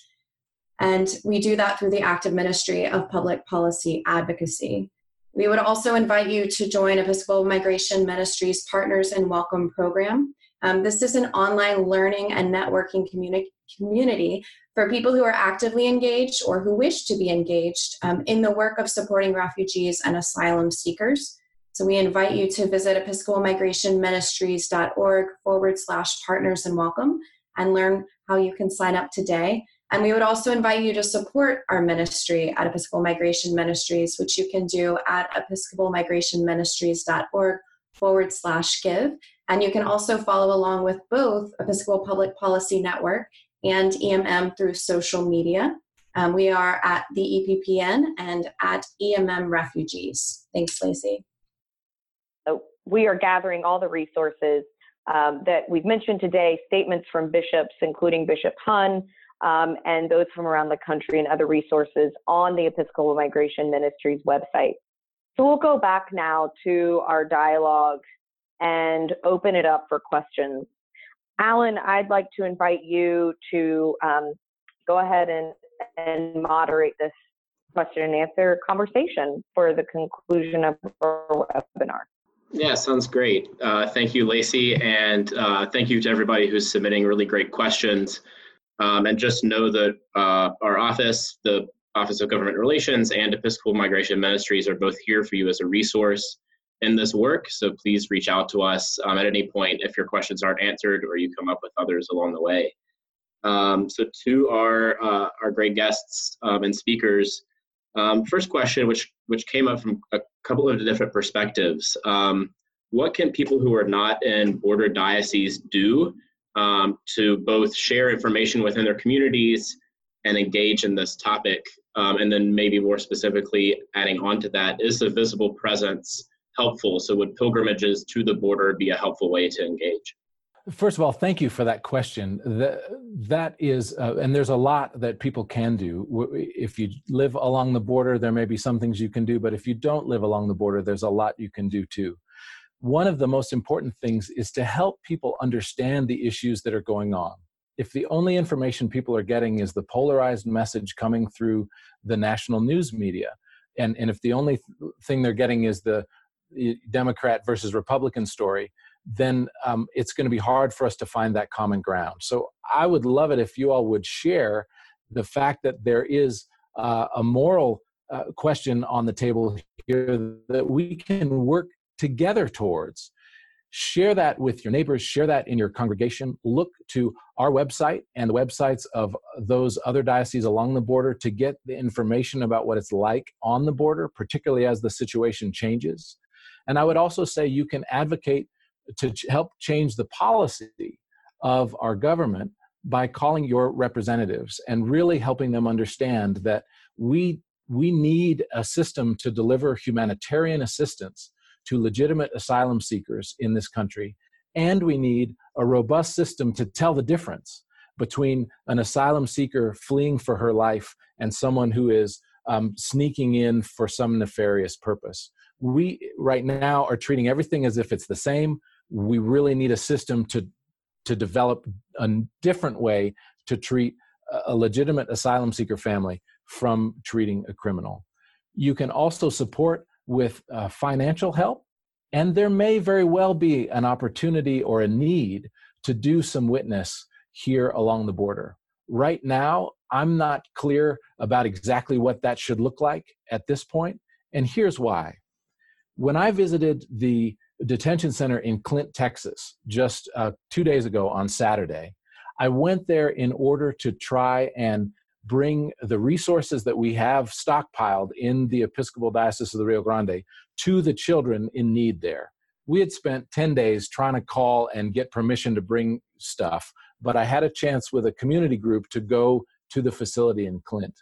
and we do that through the active ministry of public policy advocacy. We would also invite you to join Episcopal Migration Ministries Partners in Welcome program. Um, this is an online learning and networking communi- community for people who are actively engaged or who wish to be engaged um, in the work of supporting refugees and asylum seekers. So we invite you to visit episcopalmigrationministries.org forward slash partners and welcome and learn how you can sign up today. And we would also invite you to support our ministry at Episcopal Migration Ministries, which you can do at episcopalmigrationministries.org forward slash give. And you can also follow along with both Episcopal Public Policy Network and EMM through social media. Um, we are at the EPPN and at EMM Refugees. Thanks, Lacey. So we are gathering all the resources um, that we've mentioned today, statements from bishops, including Bishop Hunn, um, and those from around the country and other resources on the Episcopal Migration Ministries website. So we'll go back now to our dialogue and open it up for questions. Alan, I'd like to invite you to um, go ahead and, and moderate this question and answer conversation for the conclusion of our webinar. Yeah, sounds great. Uh, thank you, Lacey, and uh, thank you to everybody who's submitting really great questions. Um, and just know that uh, our office, the Office of Government Relations, and Episcopal Migration Ministries are both here for you as a resource in this work. So please reach out to us um, at any point if your questions aren't answered or you come up with others along the way. Um, so to our uh, our great guests um, and speakers, um, first question, which which came up from a couple of different perspectives. Um, what can people who are not in border dioceses do um, to both share information within their communities and engage in this topic. Um, and then maybe more specifically, adding on to that, is the visible presence helpful? So would pilgrimages to the border be a helpful way to engage? First of all, thank you for that question. That, is, uh, and there's a lot that people can do. If you live along the border, there may be some things you can do, but if you don't live along the border, there's a lot you can do too one of the most important things is to help people understand the issues that are going on. If the only information people are getting is the polarized message coming through the national news media, and, and if the only th- thing they're getting is the Democrat versus Republican story, then um, it's going to be hard for us to find that common ground. So I would love it if you all would share the fact that there is uh, a moral uh, question on the table here that we can work together towards. Share that with your neighbors, share that in your congregation. Look to our website and the websites of those other dioceses along the border to get the information about what it's like on the border, particularly as the situation changes. And I would also say you can advocate to help change the policy of our government by calling your representatives and really helping them understand that we we need a system to deliver humanitarian assistance to legitimate asylum seekers in this country and we need a robust system to tell the difference between an asylum seeker fleeing for her life and someone who is um, sneaking in for some nefarious purpose. We right now are treating everything as if it's the same. We really need a system to to develop a different way to treat a legitimate asylum seeker family from treating a criminal. You can also support with uh, financial help, and there may very well be an opportunity or a need to do some witness here along the border. Right now, I'm not clear about exactly what that should look like at this point, and here's why. When I visited the detention center in Clint, Texas, just uh, two days ago on Saturday, I went there in order to try and bring the resources that we have stockpiled in the Episcopal Diocese of the Rio Grande to the children in need there. We had spent 10 days trying to call and get permission to bring stuff, but I had a chance with a community group to go to the facility in Clint.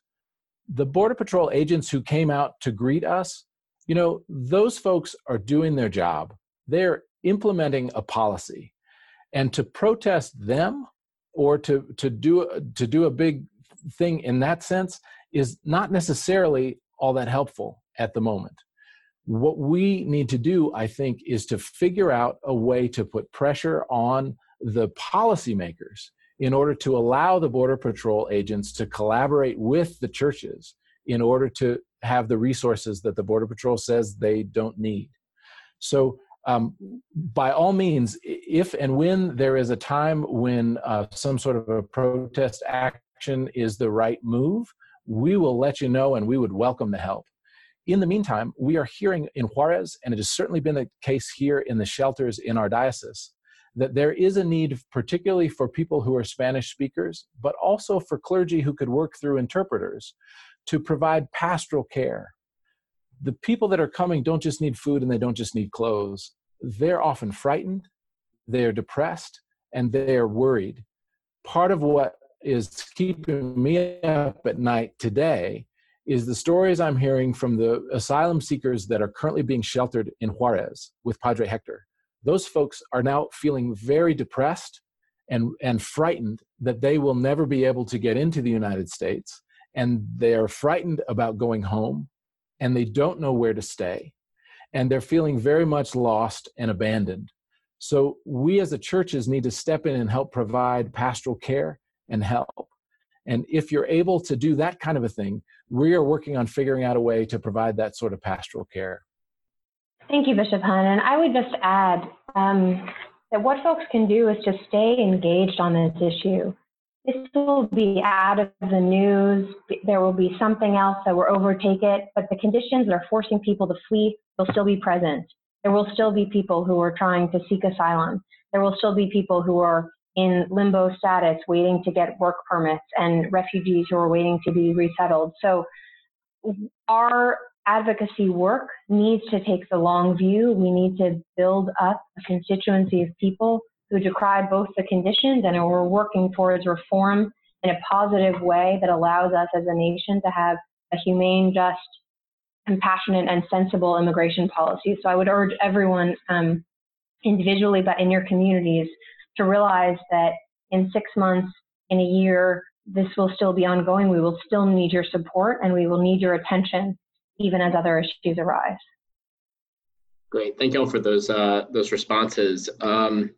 The Border Patrol agents who came out to greet us, you know, those folks are doing their job. They're implementing a policy. And to protest them or to, to, do, to do a big thing in that sense is not necessarily all that helpful at the moment. What we need to do, I think, is to figure out a way to put pressure on the policymakers in order to allow the Border Patrol agents to collaborate with the churches in order to have the resources that the Border Patrol says they don't need. So, um, by all means, if and when there is a time when uh, some sort of a protest is the right move, we will let you know and we would welcome the help. In the meantime, we are hearing in Juarez, and it has certainly been the case here in the shelters in our diocese, that there is a need, particularly for people who are Spanish speakers, but also for clergy who could work through interpreters to provide pastoral care. The people that are coming don't just need food and they don't just need clothes. They're often frightened, they're depressed, and they're worried. Part of what is keeping me up at night today is the stories I'm hearing from the asylum seekers that are currently being sheltered in Juarez with Padre Hector those folks are now feeling very depressed and, and frightened that they will never be able to get into the United States. And they are frightened about going home and they don't know where to stay. And they're feeling very much lost and abandoned. So we as the churches need to step in and help provide pastoral care and help. And if you're able to do that kind of a thing, we are working on figuring out a way to provide that sort of pastoral care. Thank you, Bishop Hunn. And I would just add um, that what folks can do is to stay engaged on this issue. This will be out of the news. There will be something else that will overtake it, but the conditions that are forcing people to flee will still be present. There will still be people who are trying to seek asylum. There will still be people who are in limbo status waiting to get work permits and refugees who are waiting to be resettled. So our advocacy work needs to take the long view. We need to build up a constituency of people who decry both the conditions and we're working towards reform in a positive way that allows us as a nation to have a humane, just, compassionate, and sensible immigration policy. So I would urge everyone um, individually, but in your communities, to realize that in six months, in a year, this will still be ongoing. We will still need your support and we will need your attention even as other issues arise. Great, thank you all for those uh, those responses. Um,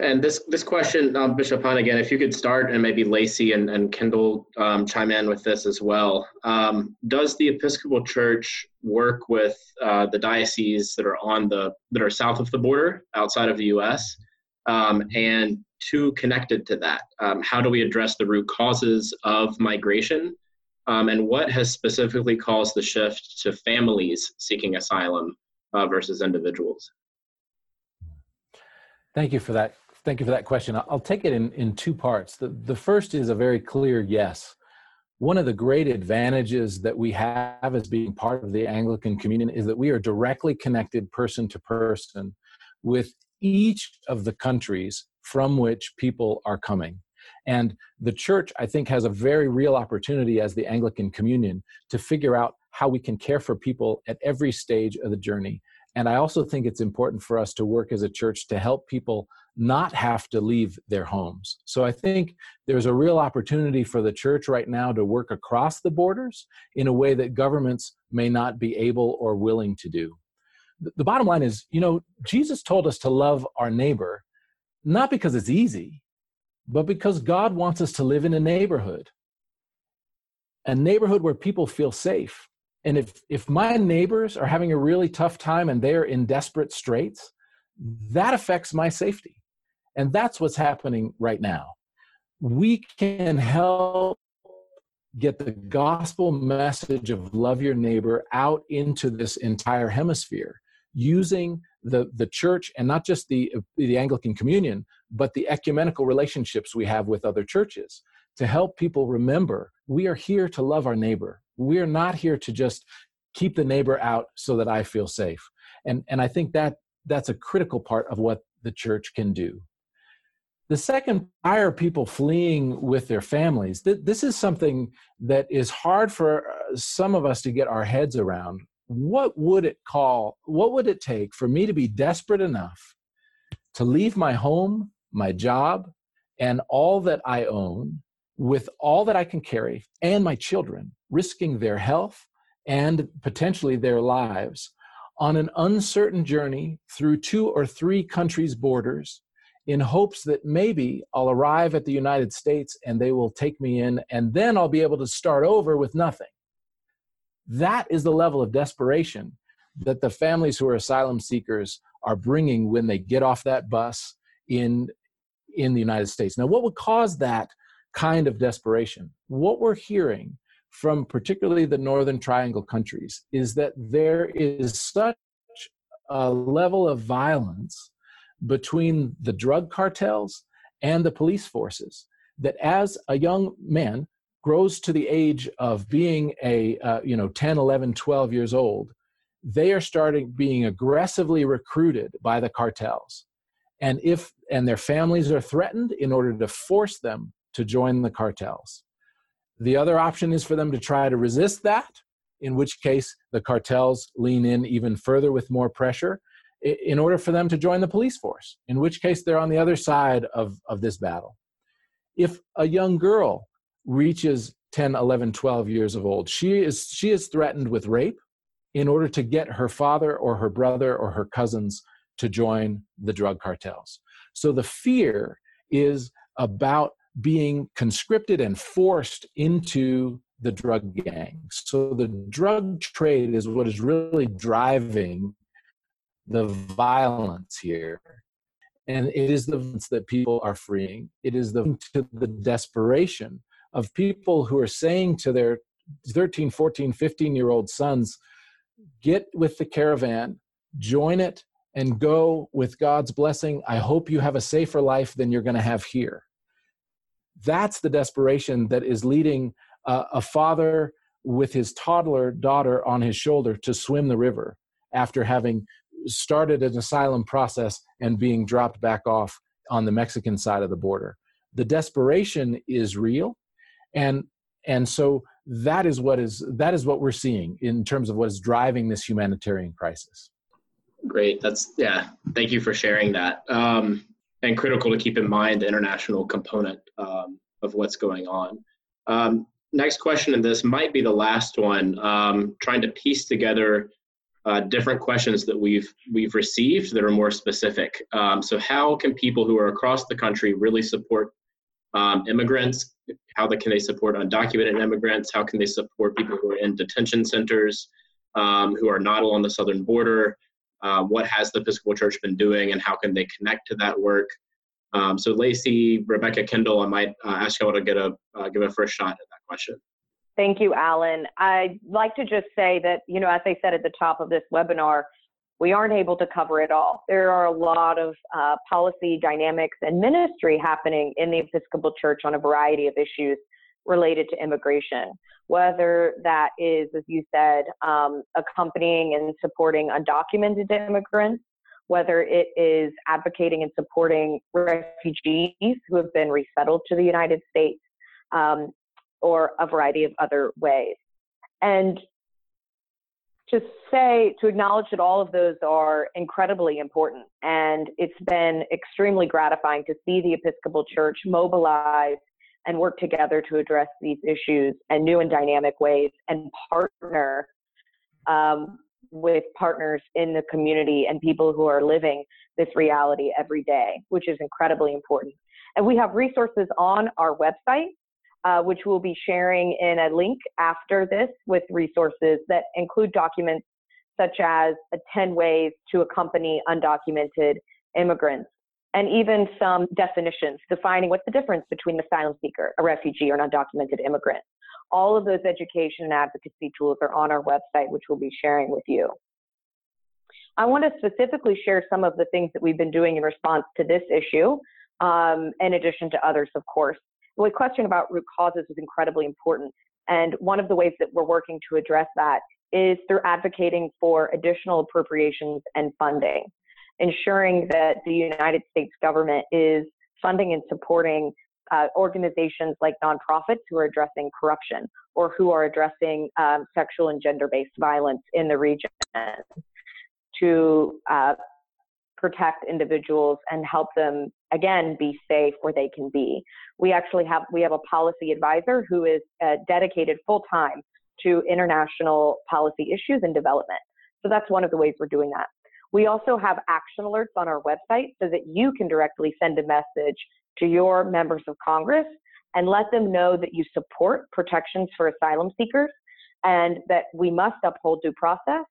and this this question, um, Bishop Hunn, again, if you could start, and maybe Lacey and, and Kendall um, chime in with this as well. Um, does the Episcopal Church work with uh, the dioceses that are on the that are south of the border, outside of the U.S., um, and two connected to that, um, how do we address the root causes of migration um, and what has specifically caused the shift to families seeking asylum uh, versus individuals? Thank you for that. Thank you for that question. I'll take it in, in two parts. The, the first is a very clear yes. one of the great advantages that we have as being part of the Anglican Communion is that we are directly connected person to person with each of the countries from which people are coming. And the church, I think, has a very real opportunity as the Anglican Communion to figure out how we can care for people at every stage of the journey. And I also think it's important for us to work as a church to help people not have to leave their homes. So I think there's a real opportunity for the church right now to work across the borders in a way that governments may not be able or willing to do. The bottom line is, you know, Jesus told us to love our neighbor, not because it's easy, but because God wants us to live in a neighborhood, a neighborhood where people feel safe. And if, if my neighbors are having a really tough time and they're in desperate straits, that affects my safety. And that's what's happening right now. We can help get the gospel message of love your neighbor out into this entire hemisphere using the, the church and not just the, the Anglican Communion, but the ecumenical relationships we have with other churches to help people remember we are here to love our neighbor. We are not here to just keep the neighbor out so that I feel safe. And, and I think that that's a critical part of what the church can do. The second, why are people fleeing with their families? This is something that is hard for uh, some of us to get our heads around. What would it call, what would it take for me to be desperate enough to leave my home, my job, and all that I own with all that I can carry and my children, risking their health and potentially their lives on an uncertain journey through two or three countries' borders in hopes that maybe I'll arrive at the United States and they will take me in, and then I'll be able to start over with nothing. That is the level of desperation that the families who are asylum seekers are bringing when they get off that bus in, in the United States. Now, what would cause that kind of desperation? What we're hearing from particularly the Northern Triangle countries is that there is such a level of violence between the drug cartels and the police forces that as a young man grows to the age of being a uh, you know 10 11 12 years old they are starting being aggressively recruited by the cartels and if and their families are threatened in order to force them to join the cartels the other option is for them to try to resist that, in which case the cartels lean in even further with more pressure in order for them to join the police force, in which case they're on the other side of, of this battle. If a young girl reaches 10, 11, 12 years of old, she is, she is threatened with rape in order to get her father or her brother or her cousins to join the drug cartels. So the fear is about being conscripted and forced into the drug gangs. So the drug trade is what is really driving the violence here. And it is the violence that people are freeing. It is the, to the desperation of people who are saying to their 13, 14, 15 year old sons, get with the caravan, join it, and go with God's blessing. I hope you have a safer life than you're going to have here. That's the desperation that is leading a father with his toddler daughter on his shoulder to swim the river after having started an asylum process and being dropped back off on the Mexican side of the border. The desperation is real, and and so that is what is that is what we're seeing in terms of what is driving this humanitarian crisis. Great, that's yeah. Thank you for sharing that. Um, and critical to keep in mind the international component um, of what's going on. Um, next question, and this might be the last one, um, trying to piece together uh, different questions that we've we've received that are more specific. Um, so, how can people who are across the country really support um, immigrants? How can they support undocumented immigrants? How can they support people who are in detention centers, um, who are not along the southern border? Uh, what has the Episcopal Church been doing, and how can they connect to that work? Um, so, Lacey, Rebecca, Kendall, I might uh, ask y'all to get a uh, give a first shot at that question. Thank you, Alan. I'd like to just say that, you know, as I said at the top of this webinar, we aren't able to cover it all. There are a lot of uh, policy dynamics and ministry happening in the Episcopal Church on a variety of issues related to immigration, whether that is, as you said, um, accompanying and supporting undocumented immigrants, whether it is advocating and supporting refugees who have been resettled to the United States, um, or a variety of other ways. And to say, to acknowledge that all of those are incredibly important. And it's been extremely gratifying to see the Episcopal Church mobilize and work together to address these issues in new and dynamic ways and partner um, with partners in the community and people who are living this reality every day, which is incredibly important. And we have resources on our website, uh, which we'll be sharing in a link after this with resources that include documents such as 10 ways to accompany undocumented immigrants and even some definitions defining what's the difference between an asylum seeker, a refugee, or an undocumented immigrant. All of those education and advocacy tools are on our website, which we'll be sharing with you. I want to specifically share some of the things that we've been doing in response to this issue, um, in addition to others, of course. The question about root causes is incredibly important. And one of the ways that we're working to address that is through advocating for additional appropriations and funding ensuring that the United States government is funding and supporting uh, organizations like nonprofits who are addressing corruption or who are addressing um, sexual and gender based violence in the region to uh, protect individuals and help them again be safe where they can be. We actually have we have a policy advisor who is uh, dedicated full time to international policy issues and development. So that's one of the ways we're doing that. We also have action alerts on our website so that you can directly send a message to your members of Congress and let them know that you support protections for asylum seekers and that we must uphold due process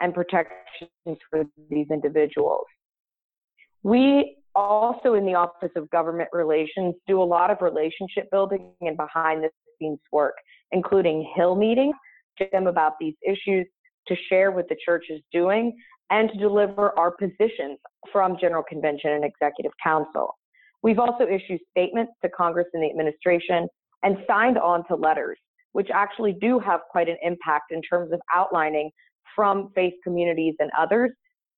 and protections for these individuals. We also, in the Office of Government Relations, do a lot of relationship building and behind the scenes work, including Hill meetings to them about these issues, to share what the church is doing, and to deliver our positions from General Convention and Executive Council. We've also issued statements to Congress and the administration and signed on to letters, which actually do have quite an impact in terms of outlining from faith communities and others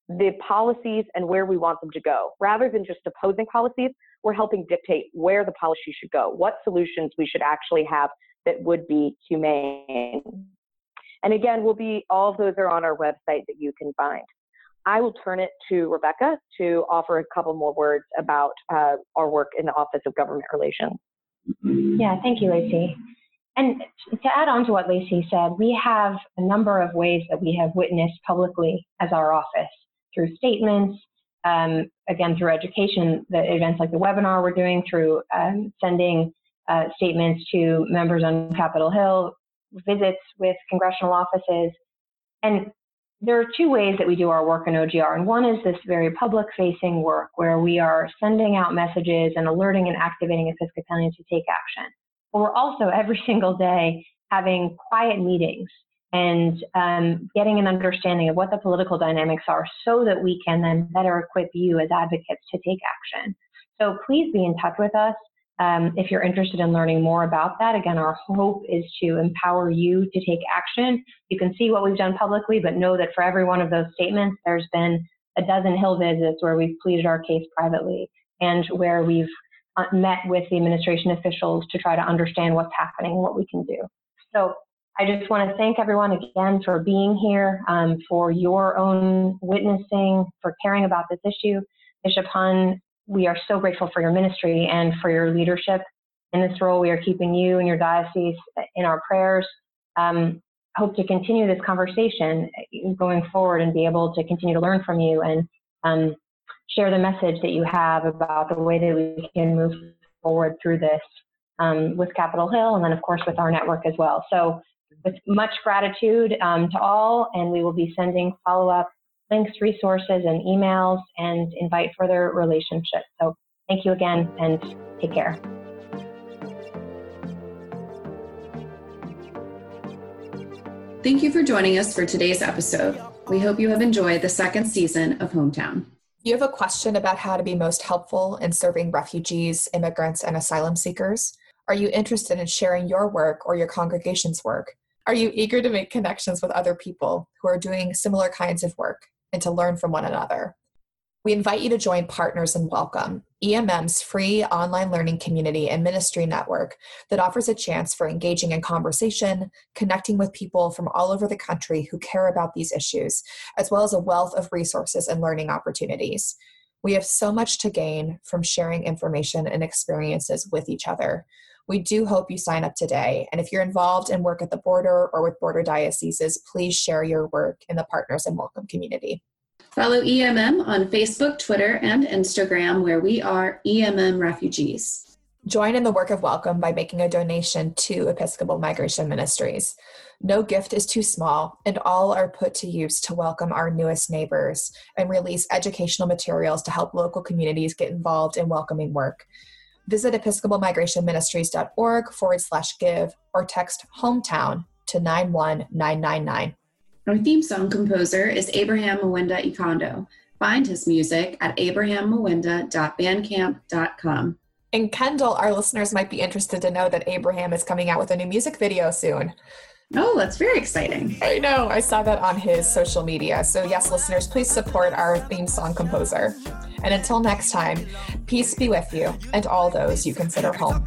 the policies and where we want them to go. Rather than just opposing policies, we're helping dictate where the policy should go, what solutions we should actually have that would be humane. And again, we'll be all of those are on our website that you can find. I will turn it to Rebecca to offer a couple more words about uh, our work in the Office of Government Relations. Yeah, thank you, Lacey. And to add on to what Lacey said, we have a number of ways that we have witnessed publicly as our office through statements, um, again, through education, the events like the webinar we're doing, through um, sending uh, statements to members on Capitol Hill, visits with congressional offices. And there are two ways that we do our work in OGR, and one is this very public facing work where we are sending out messages and alerting and activating Episcopalians to take action. But we're also every single day having quiet meetings and um, getting an understanding of what the political dynamics are so that we can then better equip you as advocates to take action. So please be in touch with us. Um, if you're interested in learning more about that, again, our hope is to empower you to take action. You can see what we've done publicly, but know that for every one of those statements, there's been a dozen Hill visits where we've pleaded our case privately and where we've uh, met with the administration officials to try to understand what's happening, what we can do. So I just want to thank everyone again for being here, um, for your own witnessing, for caring about this issue. Bishop Hunn we are so grateful for your ministry and for your leadership in this role. We are keeping you and your diocese in our prayers. Um, hope to continue this conversation going forward and be able to continue to learn from you and um, share the message that you have about the way that we can move forward through this um, with Capitol Hill and then, of course, with our network as well. So, with much gratitude um, to all, and we will be sending follow up links, resources, and emails and invite further relationships. So thank you again and take care. Thank you for joining us for today's episode. We hope you have enjoyed the second season of Hometown. If you have a question about how to be most helpful in serving refugees, immigrants, and asylum seekers, Are you interested in sharing your work or your congregation's work? Are you eager to make connections with other people who are doing similar kinds of work and to learn from one another? We invite you to join Partners in Welcome, EMM's free online learning community and ministry network that offers a chance for engaging in conversation, connecting with people from all over the country who care about these issues, as well as a wealth of resources and learning opportunities. We have so much to gain from sharing information and experiences with each other. We do hope you sign up today. And if you're involved in work at the border or with border dioceses, please share your work in the Partners in Welcome community. Follow EMM on Facebook, Twitter, and Instagram, where we are EMM Refugees. Join in the work of welcome by making a donation to Episcopal Migration Ministries. No gift is too small, and all are put to use to welcome our newest neighbors and release educational materials to help local communities get involved in welcoming work. Visit episcopalmigrationministries.org forward slash give or text hometown to 91999. Our theme song composer is Abraham Mwenda Ikondo. Find his music at abrahammwenda.bandcamp.com. And Kendall, our listeners might be interested to know that Abraham is coming out with a new music video soon. Oh, that's very exciting. I know. I saw that on his social media. So, yes, listeners, please support our theme song composer. And until next time, peace be with you and all those you consider home.